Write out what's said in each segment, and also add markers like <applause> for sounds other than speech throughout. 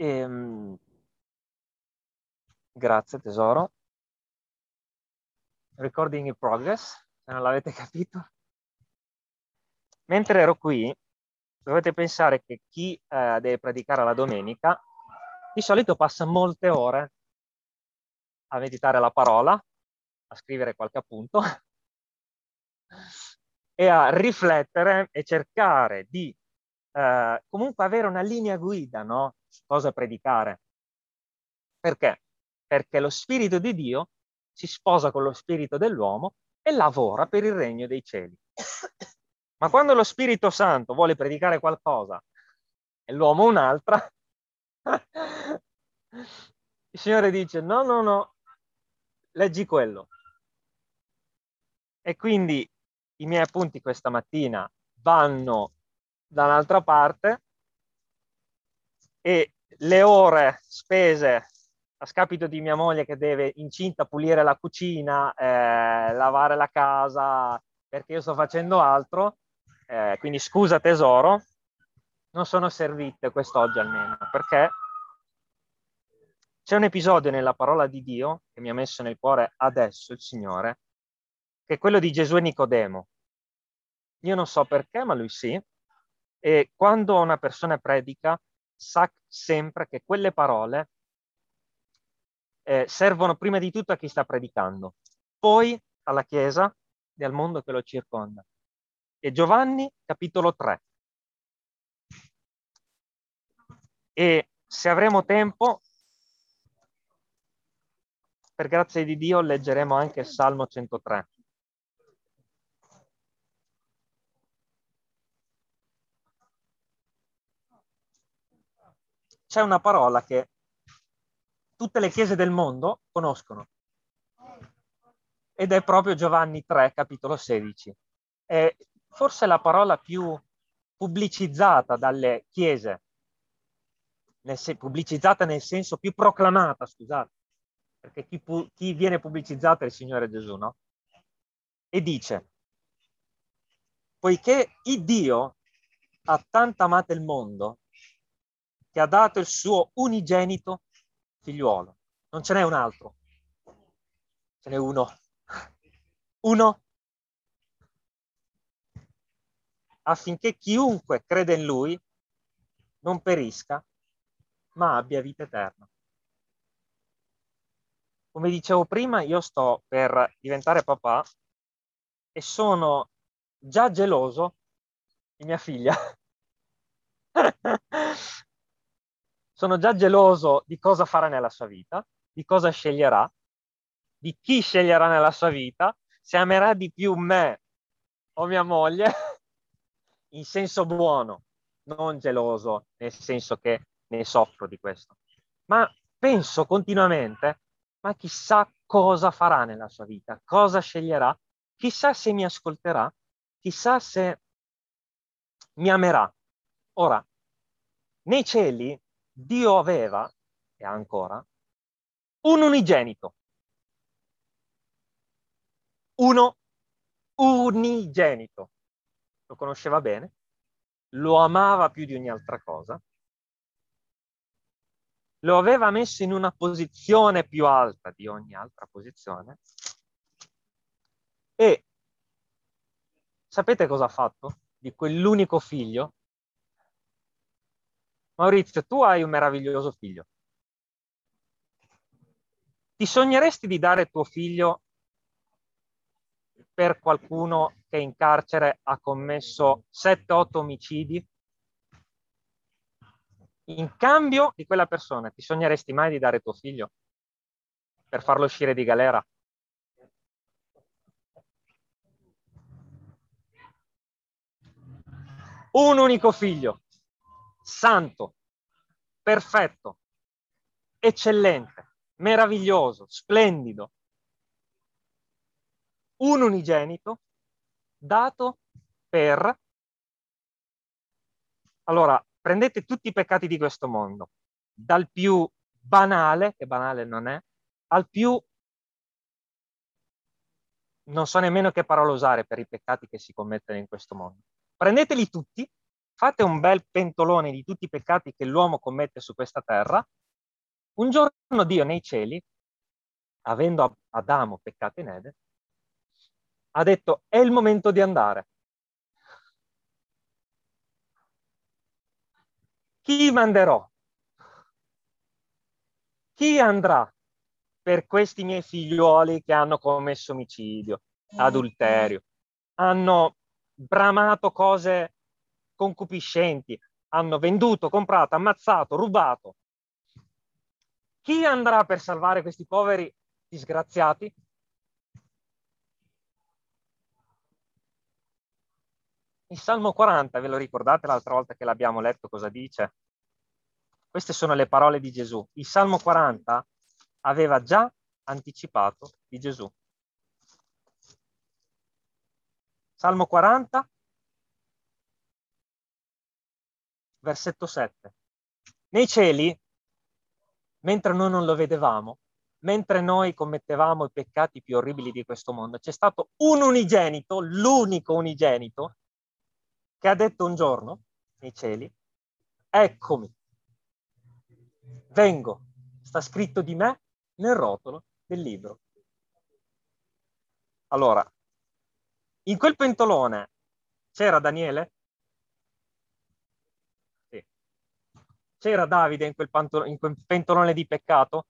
Ehm, grazie tesoro. Recording in progress, se non l'avete <laughs> capito. Mentre ero qui, dovete pensare che chi eh, deve predicare la domenica di solito passa molte ore a meditare la parola, a scrivere qualche appunto <laughs> e a riflettere e cercare di eh, comunque avere una linea guida no? Su cosa predicare. Perché? Perché lo Spirito di Dio si sposa con lo Spirito dell'uomo e lavora per il regno dei cieli. Ma quando lo Spirito Santo vuole predicare qualcosa e l'uomo un'altra, <laughs> il Signore dice no, no, no, leggi quello. E quindi i miei appunti questa mattina vanno da un'altra parte e le ore spese a scapito di mia moglie che deve incinta pulire la cucina, eh, lavare la casa perché io sto facendo altro, eh, quindi scusa tesoro, non sono servite quest'oggi almeno, perché c'è un episodio nella parola di Dio che mi ha messo nel cuore adesso il Signore, che è quello di Gesù e Nicodemo. Io non so perché, ma lui sì. E quando una persona predica, sa sempre che quelle parole eh, servono prima di tutto a chi sta predicando, poi alla Chiesa e al mondo che lo circonda. E Giovanni, capitolo 3. E se avremo tempo, per grazia di Dio, leggeremo anche Salmo 103. C'è una parola che tutte le chiese del mondo conoscono ed è proprio Giovanni 3, capitolo 16. È forse la parola più pubblicizzata dalle chiese, nel se- pubblicizzata nel senso più proclamata, scusate perché chi, pu- chi viene pubblicizzato è il Signore Gesù, no? E dice, poiché il Dio ha tanto amato il mondo che ha dato il suo unigenito figliuolo. Non ce n'è un altro, ce n'è uno. Uno affinché chiunque crede in lui non perisca, ma abbia vita eterna come dicevo prima, io sto per diventare papà e sono già geloso di mia figlia. <laughs> sono già geloso di cosa farà nella sua vita, di cosa sceglierà, di chi sceglierà nella sua vita, se amerà di più me o mia moglie, <laughs> in senso buono, non geloso nel senso che ne soffro di questo. Ma penso continuamente ma chissà cosa farà nella sua vita, cosa sceglierà, chissà se mi ascolterà, chissà se mi amerà. Ora, nei cieli Dio aveva, e ha ancora, un unigenito. Uno unigenito. Lo conosceva bene, lo amava più di ogni altra cosa lo aveva messo in una posizione più alta di ogni altra posizione e sapete cosa ha fatto di quell'unico figlio? Maurizio, tu hai un meraviglioso figlio. Ti sogneresti di dare tuo figlio per qualcuno che in carcere ha commesso 7-8 omicidi in cambio di quella persona, ti sogneresti mai di dare tuo figlio per farlo uscire di galera? Un unico figlio, santo, perfetto, eccellente, meraviglioso, splendido. Un unigenito dato per... Allora, prendete tutti i peccati di questo mondo, dal più banale, che banale non è, al più non so nemmeno che parola usare per i peccati che si commettono in questo mondo. Prendeteli tutti fate un bel pentolone di tutti i peccati che l'uomo commette su questa terra. Un giorno Dio nei cieli, avendo Adamo peccato in Eden, ha detto è il momento di andare. Chi manderò? Chi andrà per questi miei figliuoli che hanno commesso omicidio, adulterio, hanno bramato cose concupiscenti, hanno venduto, comprato, ammazzato, rubato. Chi andrà per salvare questi poveri disgraziati? Il Salmo 40, ve lo ricordate l'altra volta che l'abbiamo letto cosa dice? Queste sono le parole di Gesù. Il Salmo 40 aveva già anticipato di Gesù. Salmo 40, versetto 7. Nei cieli, mentre noi non lo vedevamo, mentre noi commettevamo i peccati più orribili di questo mondo, c'è stato un unigenito, l'unico unigenito, che ha detto un giorno nei cieli, eccomi, vengo, sta scritto di me nel rotolo del libro. Allora, in quel pentolone c'era Daniele? C'era Davide in quel, pantolo- in quel pentolone di peccato?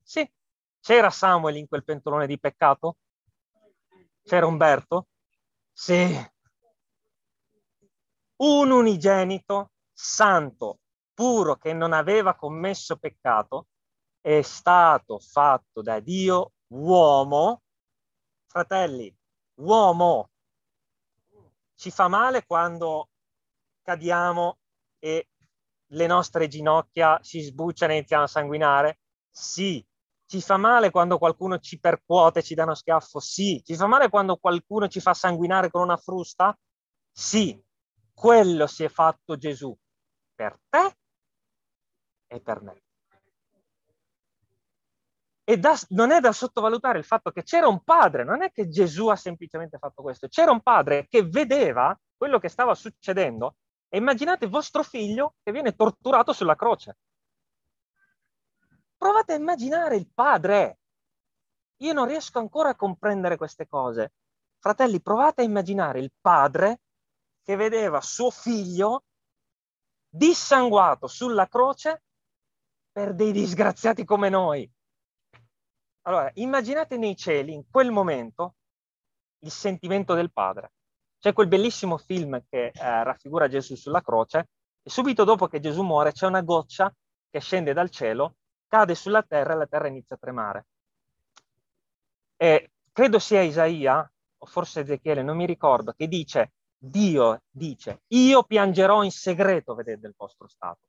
Sì. C'era Samuel in quel pentolone di peccato? C'era Umberto? Sì. Un unigenito, santo, puro, che non aveva commesso peccato, è stato fatto da Dio uomo, fratelli, uomo. Ci fa male quando cadiamo e le nostre ginocchia si sbucciano e iniziano a sanguinare? Sì. Ci fa male quando qualcuno ci percuote ci dà uno schiaffo? Sì. Ci fa male quando qualcuno ci fa sanguinare con una frusta? Sì. Quello si è fatto Gesù per te e per me. E da, non è da sottovalutare il fatto che c'era un padre, non è che Gesù ha semplicemente fatto questo, c'era un padre che vedeva quello che stava succedendo e immaginate vostro figlio che viene torturato sulla croce. Provate a immaginare il padre. Io non riesco ancora a comprendere queste cose. Fratelli, provate a immaginare il padre che vedeva suo figlio dissanguato sulla croce per dei disgraziati come noi. Allora, immaginate nei cieli, in quel momento, il sentimento del padre. C'è quel bellissimo film che eh, raffigura Gesù sulla croce e subito dopo che Gesù muore c'è una goccia che scende dal cielo, cade sulla terra e la terra inizia a tremare. E credo sia Isaia, o forse Ezechiele, non mi ricordo, che dice, Dio dice, io piangerò in segreto vedendo il vostro stato.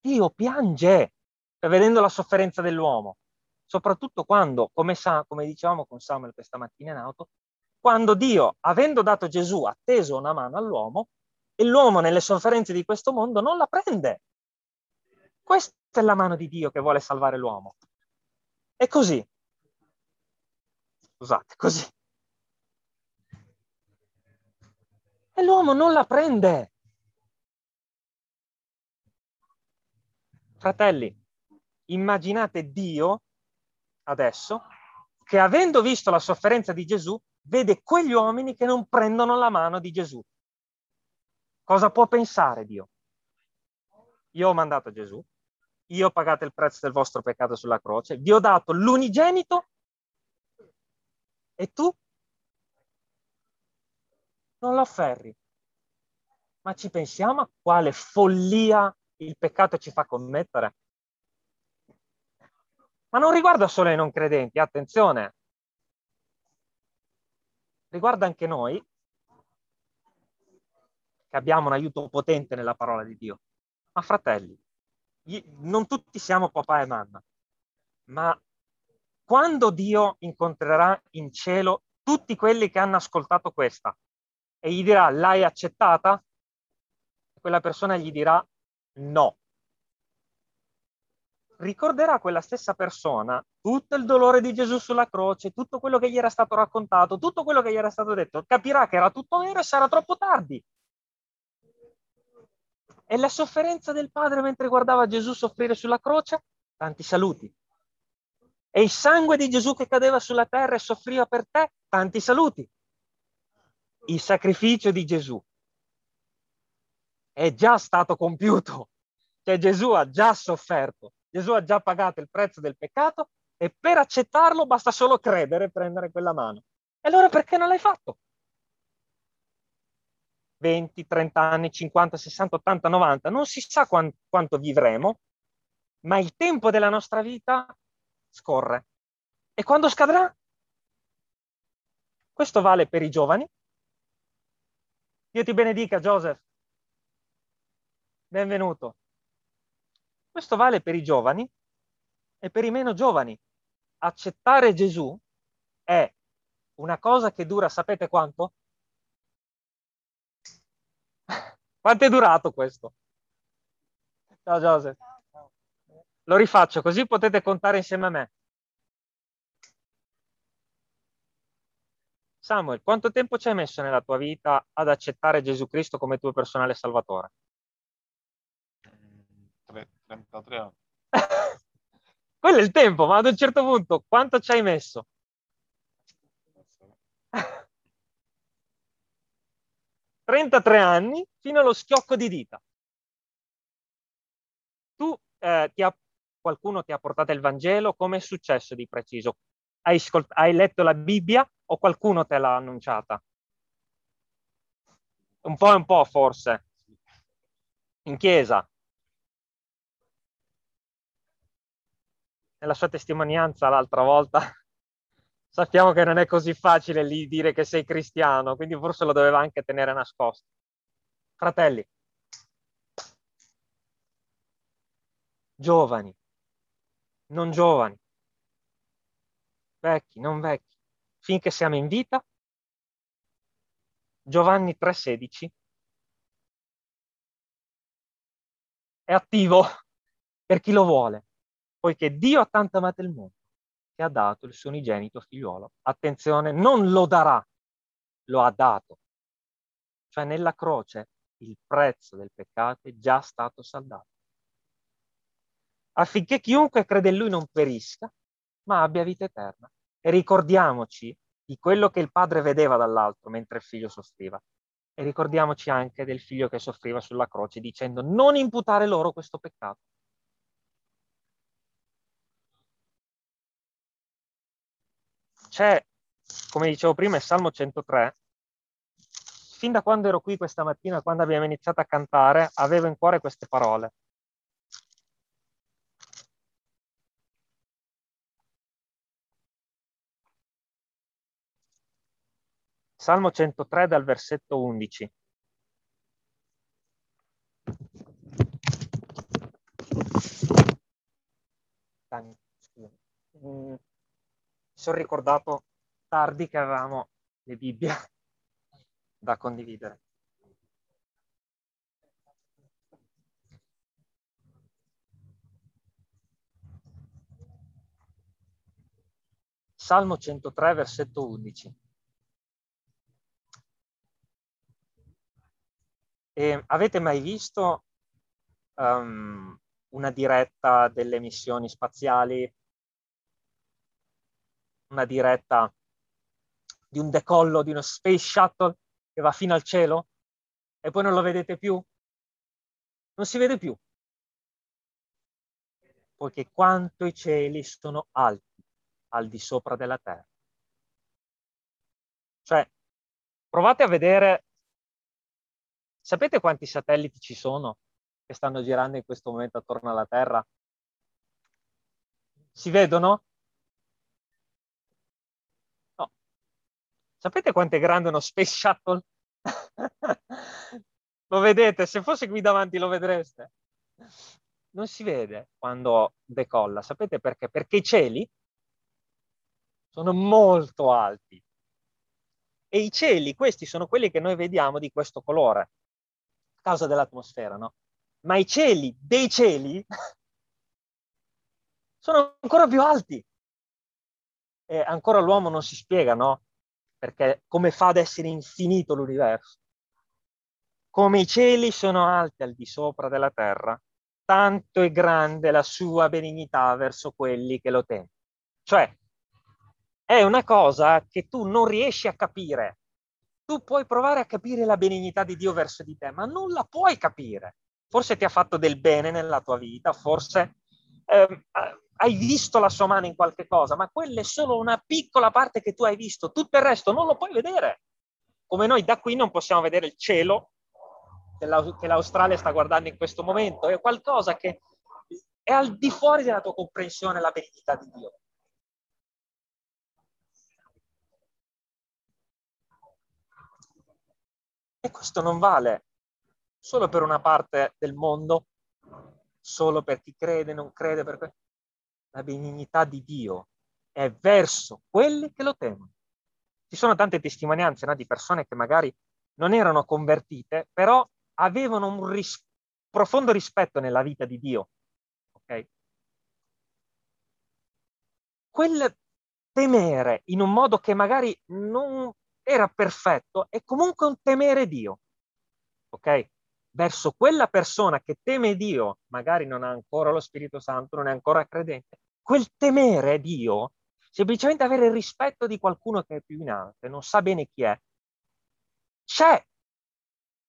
Dio piange vedendo la sofferenza dell'uomo soprattutto quando, come, sa, come dicevamo con Samuel questa mattina in auto, quando Dio, avendo dato Gesù, ha teso una mano all'uomo e l'uomo nelle sofferenze di questo mondo non la prende. Questa è la mano di Dio che vuole salvare l'uomo. È così. Scusate, così. E l'uomo non la prende. Fratelli, immaginate Dio adesso che avendo visto la sofferenza di Gesù, vede quegli uomini che non prendono la mano di Gesù. Cosa può pensare Dio? Io ho mandato Gesù, io ho pagato il prezzo del vostro peccato sulla croce, vi ho dato l'unigenito e tu non lo afferri. Ma ci pensiamo a quale follia il peccato ci fa commettere? Ma non riguarda solo i non credenti, attenzione. Riguarda anche noi che abbiamo un aiuto potente nella parola di Dio. Ma fratelli, non tutti siamo papà e mamma, ma quando Dio incontrerà in cielo tutti quelli che hanno ascoltato questa e gli dirà l'hai accettata, quella persona gli dirà no ricorderà quella stessa persona tutto il dolore di Gesù sulla croce, tutto quello che gli era stato raccontato, tutto quello che gli era stato detto, capirà che era tutto vero e sarà troppo tardi. E la sofferenza del padre mentre guardava Gesù soffrire sulla croce? Tanti saluti. E il sangue di Gesù che cadeva sulla terra e soffriva per te? Tanti saluti. Il sacrificio di Gesù è già stato compiuto. Cioè Gesù ha già sofferto, Gesù ha già pagato il prezzo del peccato e per accettarlo basta solo credere e prendere quella mano. E allora perché non l'hai fatto? 20, 30 anni, 50, 60, 80, 90, non si sa quant- quanto vivremo, ma il tempo della nostra vita scorre. E quando scadrà? Questo vale per i giovani. Dio ti benedica, Joseph. Benvenuto. Questo vale per i giovani e per i meno giovani. Accettare Gesù è una cosa che dura, sapete quanto? <laughs> Quanto è durato questo? Ciao Joseph. Lo rifaccio così potete contare insieme a me. Samuel, quanto tempo ci hai messo nella tua vita ad accettare Gesù Cristo come tuo personale salvatore? 33 anni. <laughs> Quello è il tempo, ma ad un certo punto quanto ci hai messo? <laughs> 33 anni fino allo schiocco di dita. Tu eh, ti ha, qualcuno ti ha portato il Vangelo, come è successo di preciso? Hai, scol- hai letto la Bibbia o qualcuno te l'ha annunciata? Un po' e un po' forse. In chiesa. Nella sua testimonianza l'altra volta <laughs> sappiamo che non è così facile lì dire che sei cristiano, quindi forse lo doveva anche tenere nascosto. Fratelli, giovani, non giovani, vecchi, non vecchi, finché siamo in vita, Giovanni 3,16 è attivo <laughs> per chi lo vuole, poiché Dio ha tanto amato il mondo che ha dato il suo unigenito figliuolo. Attenzione, non lo darà, lo ha dato. Cioè nella croce il prezzo del peccato è già stato saldato. Affinché chiunque crede in lui non perisca, ma abbia vita eterna. E ricordiamoci di quello che il padre vedeva dall'alto mentre il figlio soffriva. E ricordiamoci anche del figlio che soffriva sulla croce dicendo non imputare loro questo peccato. C'è, come dicevo prima, il Salmo 103. Fin da quando ero qui questa mattina, quando abbiamo iniziato a cantare, avevo in cuore queste parole. Salmo 103 dal versetto 11. Dani, mm, sono ricordato tardi che avevamo le Bibbie <laughs> da condividere. Salmo 103, versetto 11. E avete mai visto um, una diretta delle missioni spaziali? Una diretta di un decollo di uno space shuttle che va fino al cielo e poi non lo vedete più? Non si vede più. Poiché quanto i cieli sono alti al di sopra della terra. Cioè, provate a vedere Sapete quanti satelliti ci sono che stanno girando in questo momento attorno alla Terra? Si vedono? Sapete quanto è grande uno Space Shuttle? <laughs> lo vedete? Se fosse qui davanti lo vedreste. Non si vede quando decolla. Sapete perché? Perché i cieli sono molto alti. E i cieli, questi sono quelli che noi vediamo di questo colore causa dell'atmosfera, no? Ma i cieli dei cieli <laughs> sono ancora più alti. E ancora l'uomo non si spiega, no? Perché come fa ad essere infinito l'universo? come i cieli sono alti al di sopra della terra, tanto è grande la sua benignità verso quelli che lo temono. Cioè, è una cosa che tu non riesci a capire. Tu puoi provare a capire la benignità di Dio verso di te, ma non la puoi capire. Forse ti ha fatto del bene nella tua vita, forse eh, hai visto la sua mano in qualche cosa, ma quella è solo una piccola parte che tu hai visto, tutto il resto non lo puoi vedere. Come noi da qui non possiamo vedere il cielo che l'Australia sta guardando in questo momento, è qualcosa che è al di fuori della tua comprensione la benignità di Dio. E questo non vale solo per una parte del mondo, solo per chi crede, non crede, per la benignità di Dio è verso quelli che lo temono. Ci sono tante testimonianze no, di persone che magari non erano convertite, però avevano un ris- profondo rispetto nella vita di Dio. Okay? Quel temere in un modo che magari non era perfetto è comunque un temere Dio. Ok? Verso quella persona che teme Dio, magari non ha ancora lo Spirito Santo, non è ancora credente, quel temere Dio, semplicemente avere il rispetto di qualcuno che è più in alto non sa bene chi è, c'è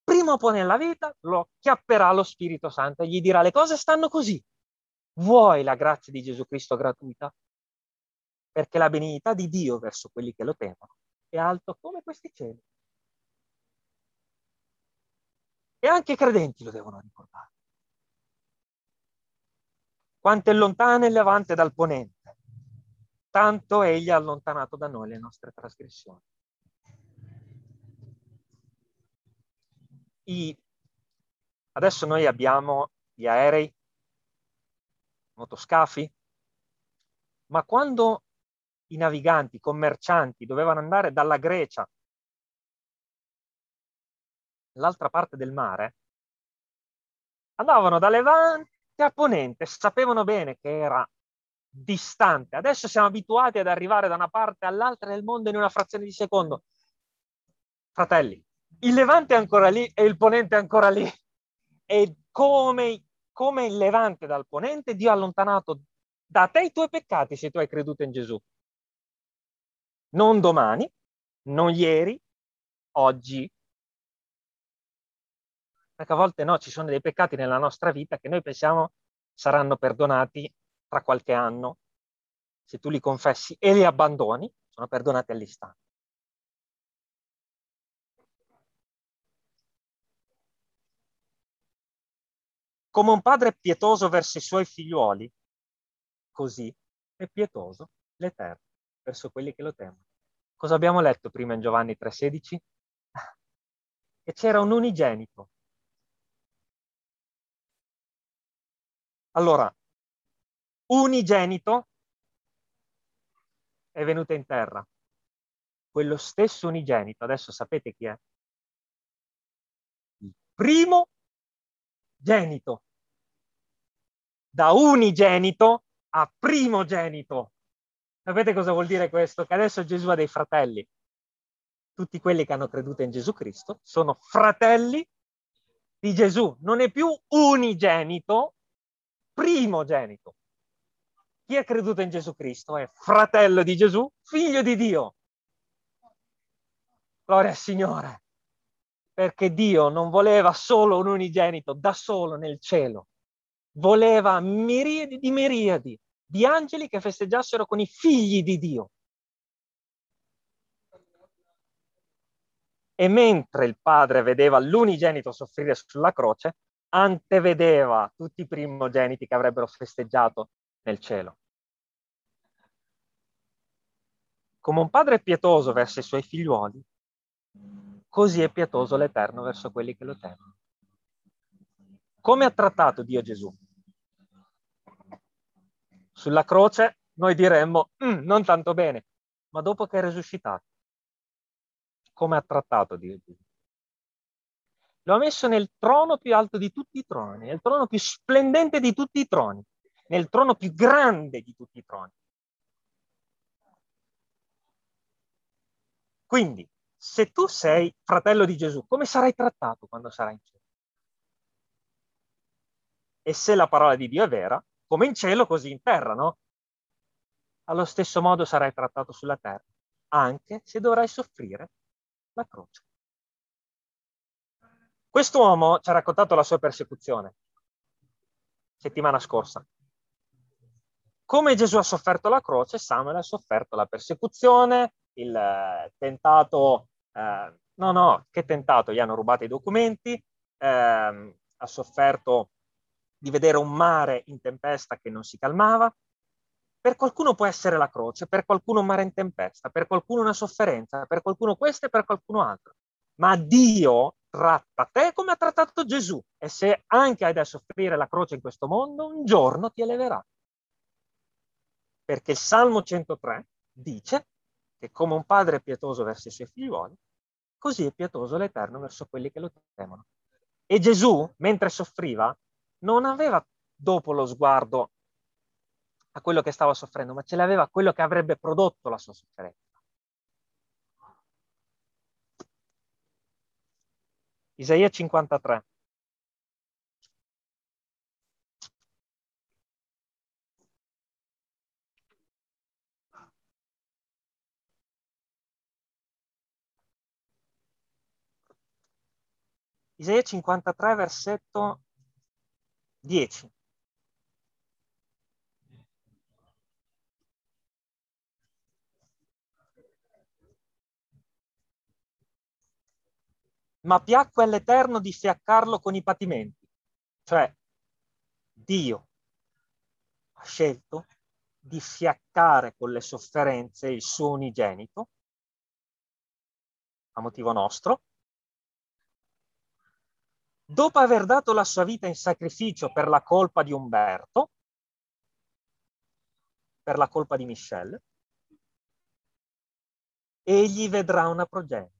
prima o poi nella vita lo chiapperà lo Spirito Santo e gli dirà le cose stanno così. Vuoi la grazia di Gesù Cristo gratuita? Perché la benignità di Dio verso quelli che lo temono è alto come questi cieli. E anche i credenti lo devono ricordare. Quanto è lontano il levante dal ponente, tanto egli ha allontanato da noi le nostre trasgressioni. i, adesso noi abbiamo gli aerei, motoscafi, ma quando i naviganti, i commercianti dovevano andare dalla Grecia all'altra parte del mare, andavano da Levante a Ponente, sapevano bene che era distante. Adesso siamo abituati ad arrivare da una parte all'altra del mondo in una frazione di secondo. Fratelli, il Levante è ancora lì e il Ponente è ancora lì. E come, come il Levante dal Ponente, Dio ha allontanato da te i tuoi peccati se tu hai creduto in Gesù. Non domani, non ieri, oggi. Perché a volte no, ci sono dei peccati nella nostra vita che noi pensiamo saranno perdonati tra qualche anno. Se tu li confessi e li abbandoni, sono perdonati all'istante. Come un padre pietoso verso i suoi figliuoli, così è pietoso l'Eterno verso quelli che lo temono. Cosa abbiamo letto prima in Giovanni 3,16? <laughs> Che c'era un unigenito. Allora, unigenito è venuto in terra. Quello stesso unigenito, adesso sapete chi è? Il primo genito. Da unigenito a primogenito. Sapete cosa vuol dire questo? Che adesso Gesù ha dei fratelli. Tutti quelli che hanno creduto in Gesù Cristo sono fratelli di Gesù. Non è più unigenito, primogenito. Chi ha creduto in Gesù Cristo è fratello di Gesù, figlio di Dio. Gloria al Signore perché Dio non voleva solo un unigenito da solo nel cielo, voleva miriadi di miriadi di angeli che festeggiassero con i figli di Dio. E mentre il padre vedeva l'unigenito soffrire sulla croce, antevedeva tutti i primogeniti che avrebbero festeggiato nel cielo. Come un padre pietoso verso i suoi figliuoli, così è pietoso l'Eterno verso quelli che lo temono. Come ha trattato Dio Gesù? Sulla croce noi diremmo mm, non tanto bene, ma dopo che è risuscitato, come ha trattato Dio Gesù? Lo ha messo nel trono più alto di tutti i troni, nel trono più splendente di tutti i troni, nel trono più grande di tutti i troni. Quindi, se tu sei fratello di Gesù, come sarai trattato quando sarai in cielo? E se la parola di Dio è vera, come in cielo, così in terra, no? Allo stesso modo sarai trattato sulla terra, anche se dovrai soffrire la croce. Quest'uomo ci ha raccontato la sua persecuzione settimana scorsa. Come Gesù ha sofferto la croce, Samuel ha sofferto la persecuzione, il eh, tentato, eh, no, no, che tentato, gli hanno rubato i documenti, eh, ha sofferto di vedere un mare in tempesta che non si calmava. Per qualcuno può essere la croce, per qualcuno un mare in tempesta, per qualcuno una sofferenza, per qualcuno questo e per qualcuno altro. Ma Dio tratta te come ha trattato Gesù e se anche hai da soffrire la croce in questo mondo, un giorno ti eleverà. Perché il Salmo 103 dice che come un padre è pietoso verso i suoi figlioli, così è pietoso l'Eterno verso quelli che lo temono. E Gesù, mentre soffriva, non aveva dopo lo sguardo a quello che stava soffrendo, ma ce l'aveva a quello che avrebbe prodotto la sua sofferenza. Isaia 53. Isaia 53, versetto 10. Ma piacque all'Eterno di fiaccarlo con i patimenti. Cioè, Dio ha scelto di fiaccare con le sofferenze il suo unigenito, a motivo nostro, dopo aver dato la sua vita in sacrificio per la colpa di Umberto, per la colpa di Michelle, egli vedrà una progenie.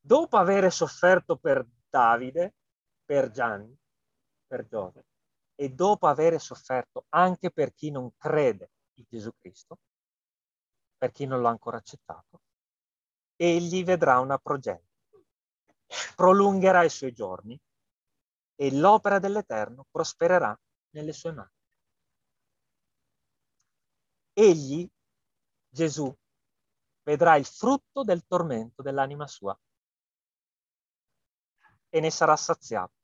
Dopo aver sofferto per Davide, per Gianni, per Giove, e dopo aver sofferto anche per chi non crede in Gesù Cristo, per chi non l'ha ancora accettato, egli vedrà una progenie prolungherà i suoi giorni e l'opera dell'Eterno prospererà nelle sue mani. Egli, Gesù, vedrà il frutto del tormento dell'anima sua e ne sarà saziato.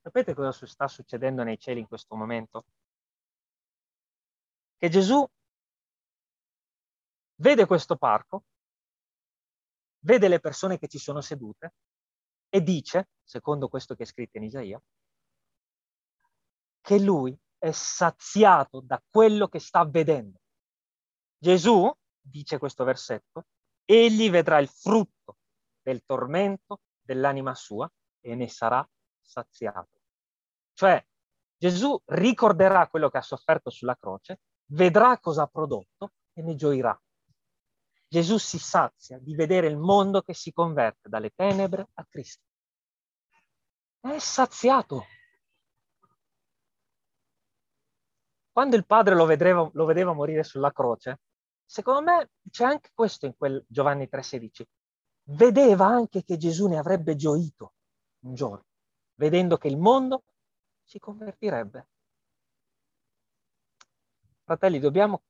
Sapete cosa sta succedendo nei cieli in questo momento? Che Gesù vede questo parco vede le persone che ci sono sedute e dice, secondo questo che è scritto in Isaia, che lui è saziato da quello che sta vedendo. Gesù, dice questo versetto, egli vedrà il frutto del tormento dell'anima sua e ne sarà saziato. Cioè, Gesù ricorderà quello che ha sofferto sulla croce, vedrà cosa ha prodotto e ne gioirà. Gesù si sazia di vedere il mondo che si converte dalle tenebre a Cristo. È saziato. Quando il padre lo vedeva, lo vedeva morire sulla croce, secondo me c'è anche questo in quel Giovanni 3,16. Vedeva anche che Gesù ne avrebbe gioito un giorno, vedendo che il mondo si convertirebbe. Fratelli, dobbiamo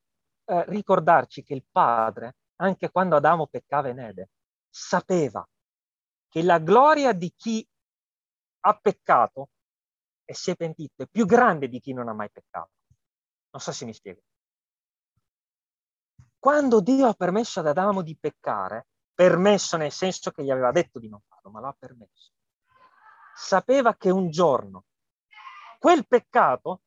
eh, ricordarci che il Padre anche quando Adamo peccava in Ede, sapeva che la gloria di chi ha peccato e si è pentito è più grande di chi non ha mai peccato. Non so se mi spiego. Quando Dio ha permesso ad Adamo di peccare, permesso nel senso che gli aveva detto di non farlo, ma l'ha permesso, sapeva che un giorno quel peccato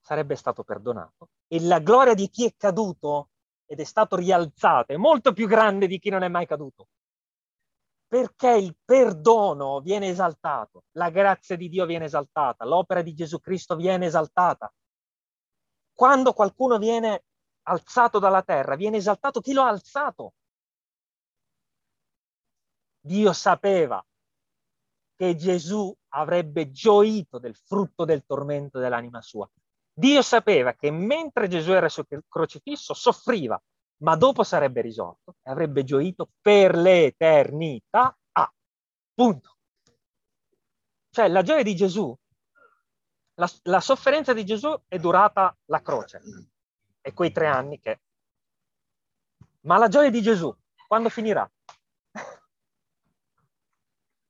sarebbe stato perdonato e la gloria di chi è caduto ed è stato rialzato, è molto più grande di chi non è mai caduto. Perché il perdono viene esaltato, la grazia di Dio viene esaltata, l'opera di Gesù Cristo viene esaltata. Quando qualcuno viene alzato dalla terra, viene esaltato chi lo ha alzato. Dio sapeva che Gesù avrebbe gioito del frutto del tormento dell'anima sua. Dio sapeva che mentre Gesù era crocifisso soffriva, ma dopo sarebbe risorto e avrebbe gioito per l'eternità. Ah, punto. Cioè la gioia di Gesù, la, la sofferenza di Gesù è durata la croce e quei tre anni che... Ma la gioia di Gesù, quando finirà?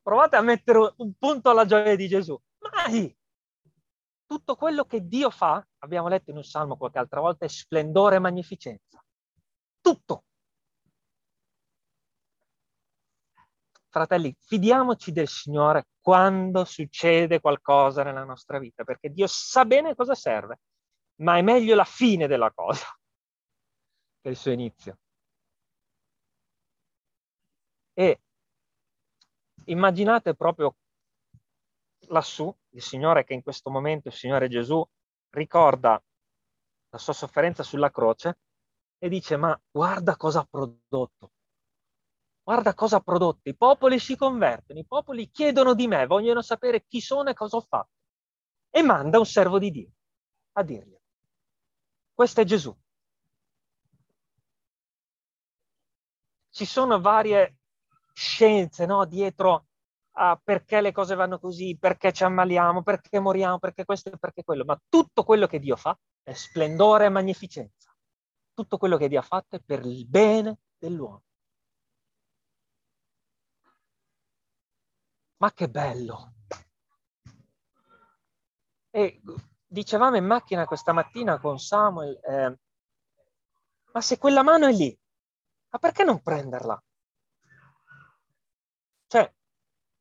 Provate a mettere un punto alla gioia di Gesù. Mai! Tutto quello che Dio fa, abbiamo letto in un salmo qualche altra volta, è splendore e magnificenza. Tutto. Fratelli, fidiamoci del Signore quando succede qualcosa nella nostra vita, perché Dio sa bene cosa serve, ma è meglio la fine della cosa <laughs> che il suo inizio. E immaginate proprio lassù il Signore che in questo momento, il Signore Gesù, ricorda la sua sofferenza sulla croce e dice ma guarda cosa ha prodotto. Guarda cosa ha prodotto. I popoli si convertono, i popoli chiedono di me, vogliono sapere chi sono e cosa ho fatto. E manda un servo di Dio a dirgli. Questo è Gesù. Ci sono varie scienze no, dietro a perché le cose vanno così, perché ci ammaliamo, perché moriamo, perché questo e perché quello, ma tutto quello che Dio fa è splendore e magnificenza. Tutto quello che Dio ha fatto è per il bene dell'uomo. Ma che bello! E dicevamo in macchina questa mattina con Samuel, eh, ma se quella mano è lì, ma perché non prenderla? Cioè,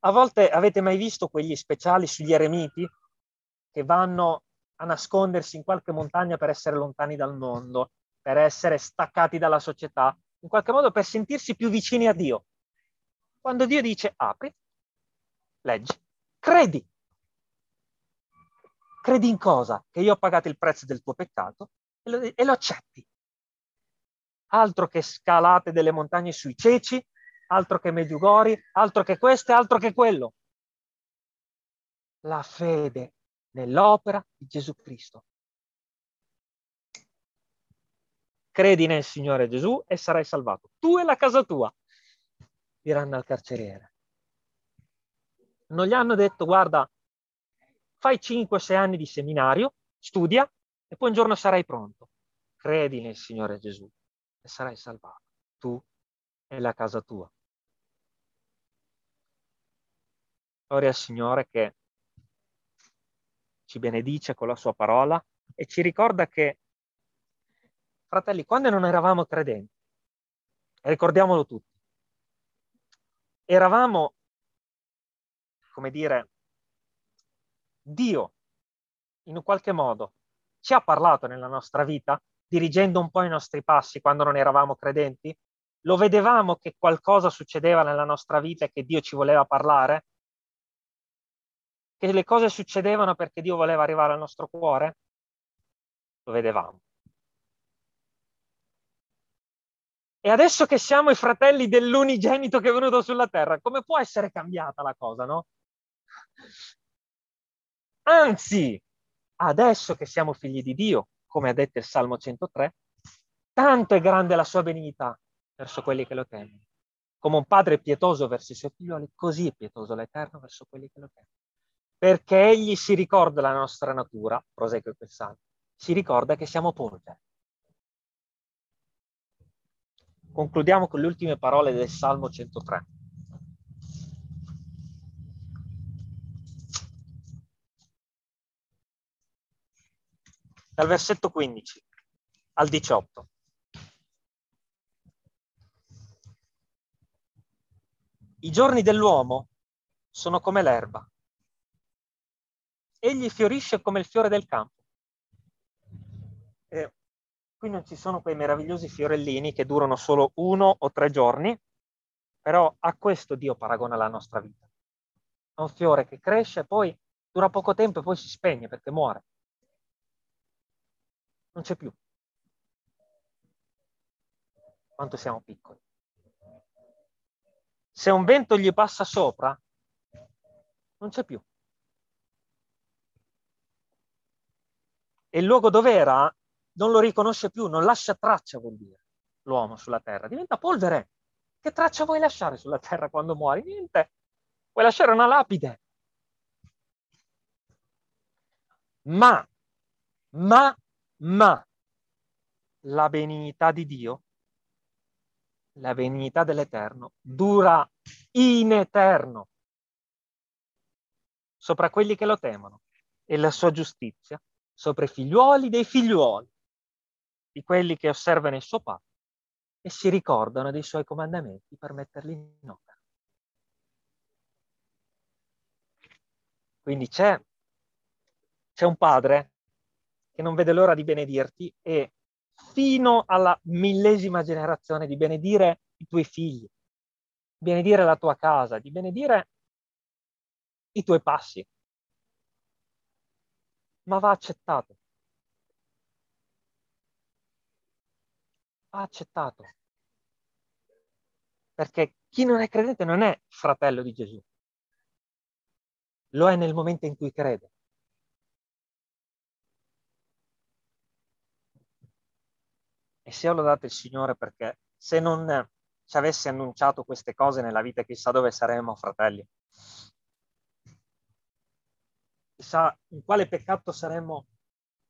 a volte avete mai visto quegli speciali sugli eremiti che vanno a nascondersi in qualche montagna per essere lontani dal mondo, per essere staccati dalla società, in qualche modo per sentirsi più vicini a Dio. Quando Dio dice apri, leggi, credi. Credi in cosa? Che io ho pagato il prezzo del tuo peccato e lo, e lo accetti. Altro che scalate delle montagne sui ceci, altro che Medjugorje, altro che questo altro che quello. La fede nell'opera di Gesù Cristo. Credi nel Signore Gesù e sarai salvato. Tu e la casa tua, diranno al carceriere. Non gli hanno detto, guarda, fai 5-6 anni di seminario, studia e poi un giorno sarai pronto. Credi nel Signore Gesù e sarai salvato. Tu e la casa tua. Gloria al Signore che ci benedice con la sua parola e ci ricorda che, fratelli, quando non eravamo credenti, ricordiamolo tutti, eravamo, come dire, Dio in un qualche modo ci ha parlato nella nostra vita, dirigendo un po' i nostri passi quando non eravamo credenti? Lo vedevamo che qualcosa succedeva nella nostra vita e che Dio ci voleva parlare? che le cose succedevano perché Dio voleva arrivare al nostro cuore? Lo vedevamo. E adesso che siamo i fratelli dell'unigenito che è venuto sulla terra, come può essere cambiata la cosa, no? Anzi, adesso che siamo figli di Dio, come ha detto il Salmo 103, tanto è grande la sua benignità verso quelli che lo temono. Come un padre pietoso verso i suoi figlioli, così è pietoso l'Eterno verso quelli che lo temono perché egli si ricorda la nostra natura, prosegue quel salmo, si ricorda che siamo polvere. Concludiamo con le ultime parole del Salmo 103. Dal versetto 15 al 18. I giorni dell'uomo sono come l'erba egli fiorisce come il fiore del campo. E qui non ci sono quei meravigliosi fiorellini che durano solo uno o tre giorni, però a questo Dio paragona la nostra vita. È un fiore che cresce, poi dura poco tempo e poi si spegne perché muore. Non c'è più. Quanto siamo piccoli. Se un vento gli passa sopra, non c'è più. e il luogo dove era non lo riconosce più, non lascia traccia vuol dire. l'uomo sulla terra? Diventa polvere. Che traccia vuoi lasciare sulla terra quando muori? Niente. Vuoi lasciare una lapide. Ma, ma, ma, la benignità di Dio, la benignità dell'Eterno, dura in eterno sopra quelli che lo temono e la sua giustizia sopra i figliuoli dei figliuoli, di quelli che osservano il suo patto e si ricordano dei suoi comandamenti per metterli in opera. Quindi c'è, c'è un padre che non vede l'ora di benedirti e fino alla millesima generazione di benedire i tuoi figli, benedire la tua casa, di benedire i tuoi passi. Ma va accettato. Va accettato. Perché chi non è credente non è fratello di Gesù. Lo è nel momento in cui crede. Ho lodato il Signore perché se non ci avesse annunciato queste cose nella vita, chissà dove saremmo, fratelli. Chissà in quale peccato saremmo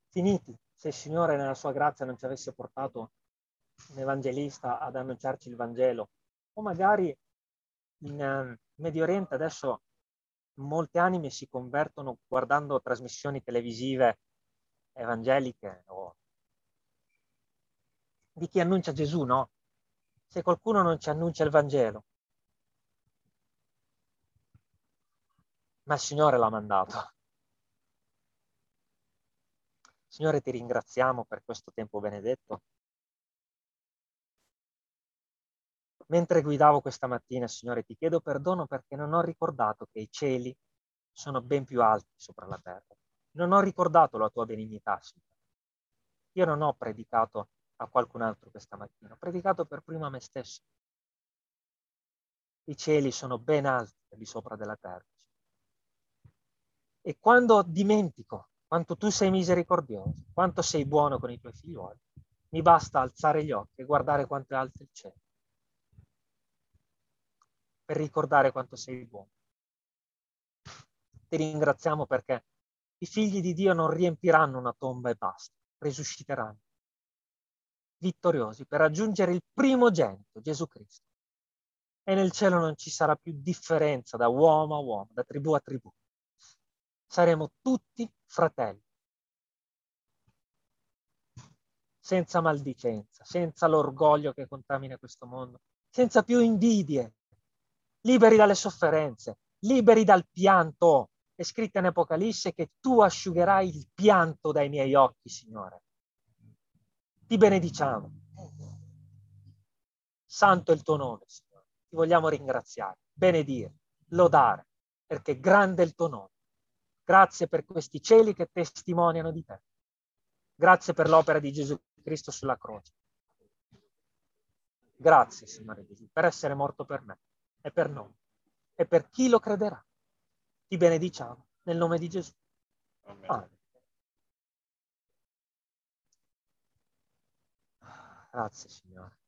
finiti se il Signore nella sua grazia non ci avesse portato un evangelista ad annunciarci il Vangelo. O magari in uh, Medio Oriente adesso molte anime si convertono guardando trasmissioni televisive evangeliche o di chi annuncia Gesù, no? Se qualcuno non ci annuncia il Vangelo, ma il Signore l'ha mandato. Signore, ti ringraziamo per questo tempo benedetto. Mentre guidavo questa mattina, Signore, ti chiedo perdono perché non ho ricordato che i cieli sono ben più alti sopra la terra. Non ho ricordato la tua benignità, Signore. Io non ho predicato a qualcun altro questa mattina, ho predicato per prima a me stesso. I cieli sono ben alti di sopra della terra. E quando dimentico quanto tu sei misericordioso, quanto sei buono con i tuoi figlioli, mi basta alzare gli occhi e guardare quanto è alto il cielo, per ricordare quanto sei buono. Ti ringraziamo perché i figli di Dio non riempiranno una tomba e basta, risusciteranno vittoriosi per raggiungere il primogenito, Gesù Cristo. E nel cielo non ci sarà più differenza da uomo a uomo, da tribù a tribù. Saremo tutti fratelli, senza maldicenza, senza l'orgoglio che contamina questo mondo, senza più invidie, liberi dalle sofferenze, liberi dal pianto. È scritto in Apocalisse che tu asciugherai il pianto dai miei occhi, Signore ti benediciamo. Santo è il tuo nome, Signore. Ti vogliamo ringraziare, benedire, lodare, perché grande è il tuo nome. Grazie per questi cieli che testimoniano di te. Grazie per l'opera di Gesù Cristo sulla croce. Grazie, Signore Gesù, per essere morto per me e per noi e per chi lo crederà. Ti benediciamo nel nome di Gesù. Amen. Amen. Grazie Signore.